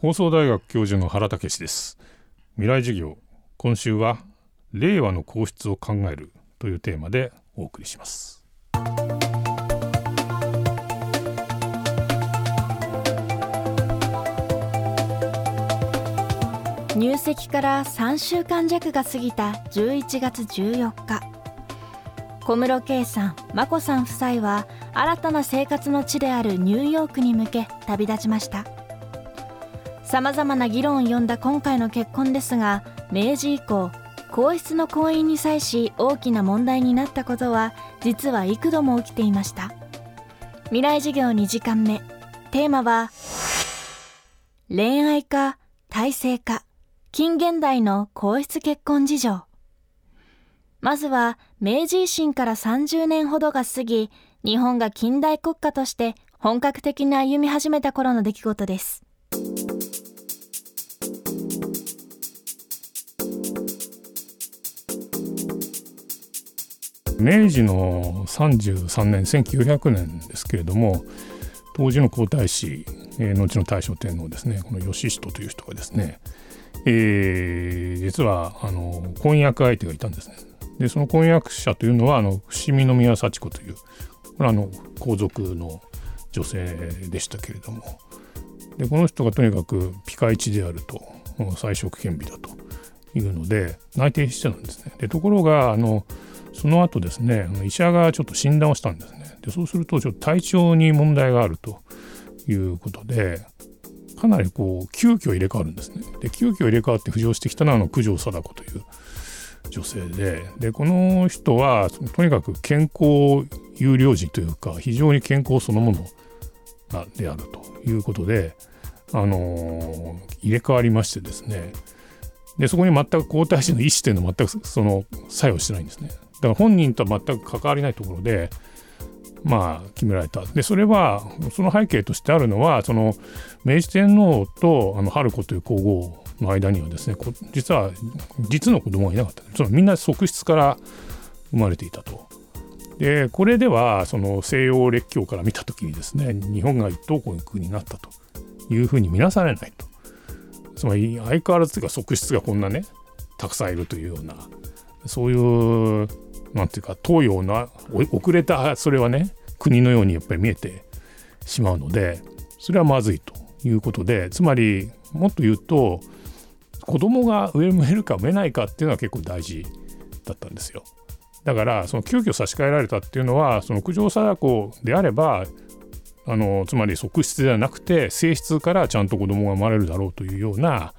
放送大学教授の原武です。未来授業今週は令和の皇室を考えるというテーマでお送りします。入籍から3週間弱が過ぎた11月14日。小室圭さん眞子さん夫妻は新たな生活の地であるニューヨークに向け旅立ちました。さまざまな議論を呼んだ今回の結婚ですが明治以降皇室の婚姻に際し大きな問題になったことは実は幾度も起きていました。未来授業2時間目。テーマは恋愛か体制か近現代の皇室結婚事情。まずは明治維新から30年ほどが過ぎ日本が近代国家として本格的に歩み始めた頃の出来事です。明治の33年1900年ですけれども当時の皇太子、えー、後の大正天皇ですねこの義人という人がですね、えー、実はあの婚約相手がいたんですね。でその婚約者というのはあの伏見宮幸子というこれあの皇族の女性でしたけれどもでこの人がとにかくピカイチであると才色兼備だというので内定してたんですね。でところがあのその後ですね医者がちょっと診断をしたんですね。でそうするとちょっと体調に問題があるということでかなりこう急遽入れ替わるんですね。で急遽入れ替わって浮上してきたのはあの九条貞子という女性ででこの人はとにかく健康有料児というか非常に健康そのものであるということであのー、入れ替わりましてですね。でそこに全く皇太子の意思というのは全くその作用してないんですね。だから本人とは全く関わりないところでまあ決められた。でそれはその背景としてあるのはその明治天皇とあの春子という皇后の間にはですね実は実の子供がいなかった。そのみんな側室から生まれていたと。でこれではその西洋列強から見た時にですね日本が一等国になったと。いうふうに見なされないと。つまり相変わらずというか側室がこんなねたくさんいるというようなそういうなんていうか東洋の遅れたそれはね国のようにやっぱり見えてしまうのでそれはまずいということでつまりもっと言うと子供が上向えるか産めないかっていうのは結構大事だったんですよ。だからその急遽差し替えられたっていうのはその九条貞子であればあのつまり側室ではなくて正室からちゃんと子供が生まれるだろうというような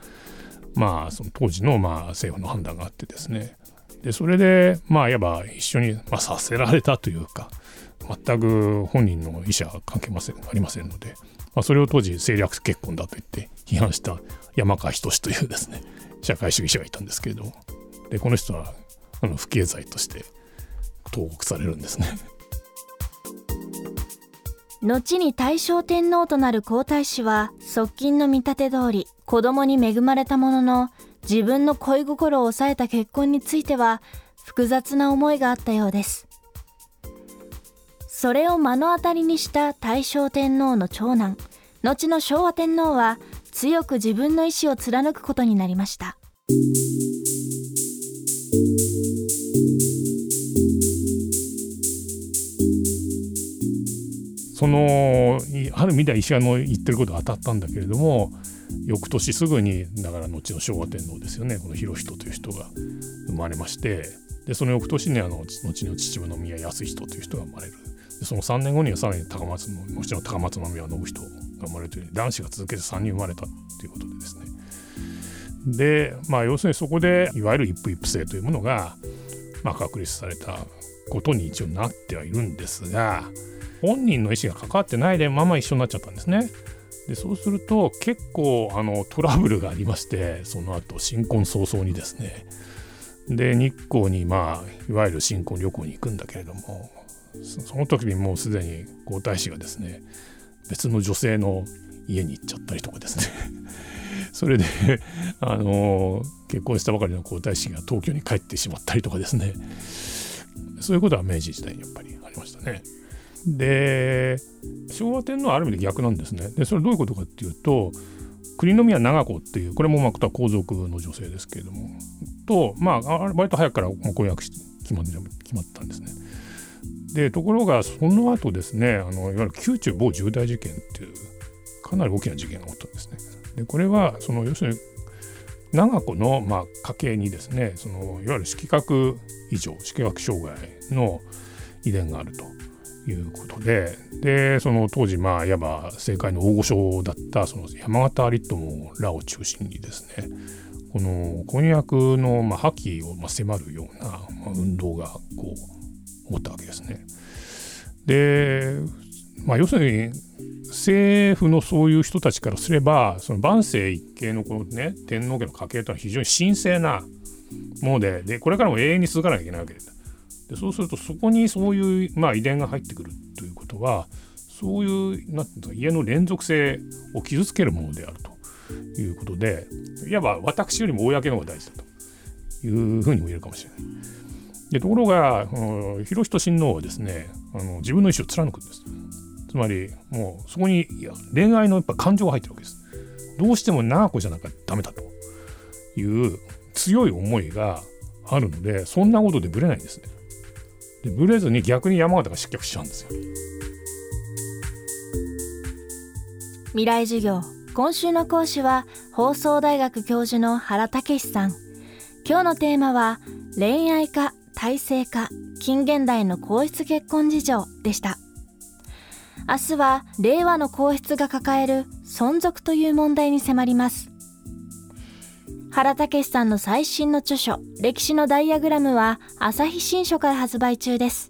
まあその当時のまあ政府の判断があってですねでそれでまあいわば一緒に、まあ、させられたというか全く本人の意思は関係ませんありませんので、まあ、それを当時政略結婚だと言って批判した山川仁というですね社会主義者がいたんですけれどでこの人はあの不敬罪として投獄されるんですね。後に大正天皇となる皇太子は側近の見立て通り子供に恵まれたものの自分の恋心を抑えた結婚については複雑な思いがあったようです。それを目の当たりにした大正天皇の長男後の昭和天皇は強く自分の意思を貫くことになりました。そのある意味では医者の言ってることが当たったんだけれども翌年すぐにだから後の昭和天皇ですよねこの裕仁という人が生まれましてでその翌年にあの後の秩父宮康人という人が生まれるでその3年後にはさらに高松のもちろん高松宮信人が生まれるという男子が続けて3人生まれたということでですねでまあ要するにそこでいわゆる一夫一夫制というものが、まあ、確立されたことに一応なってはいるんですが本人の意思が関わってないでまま一緒になっちゃったんですね。でそうすると結構あのトラブルがありましてその後新婚早々にですね。で日光にまあいわゆる新婚旅行に行くんだけれどもその時にもうすでに皇太子がですね別の女性の家に行っちゃったりとかですね。それであの結婚したばかりの皇太子が東京に帰ってしまったりとかですね。そういうことは明治時代にやっぱりありましたね。で昭和天皇はある意味で逆なんですね。でそれどういうことかっていうと国宮長子っていうこれもまた皇族の女性ですけれどもとまあ割と早くから婚約し決ま決まったんですね。でところがその後ですねあのいわゆる宮中某重大事件っていうかなり大きな事件が起きたんですね。でこれはその要するに長子のまあ家系にですねそのいわゆる色覚異常色覚障害の遺伝があるということででその当時まあいわば政界の大御所だったその山形有友らを中心にですねこの婚約のまあ破棄をまあ迫るような運動がこう起こったわけですね。でまあ要するに政府のそういう人たちからすればその万世一系のこのね天皇家の家系というのは非常に神聖なものででこれからも永遠に続かなきゃいけないわけです。でそうするとそこにそういう、まあ、遺伝が入ってくるということはそういうなんていうか家の連続性を傷つけるものであるということでいわば私よりも公の方が大事だというふうにも言えるかもしれない。でところが広仁親王はですねあの自分の意思を貫くんです。つまりもうそこに恋愛のやっぱ感情が入ってるわけです。どうしても長子じゃなきゃダメだという強い思いがあるのでそんなことでぶれないんですね。でブレずに逆に山形が失脚しちゃうんですよ。未来授業。今週の講師は放送大学教授の原武さん。今日のテーマは恋愛か体制か近現代の皇室結婚事情でした。明日は令和の皇室が抱える存続という問題に迫ります。原武さんの最新の著書、歴史のダイアグラムは朝日新書から発売中です。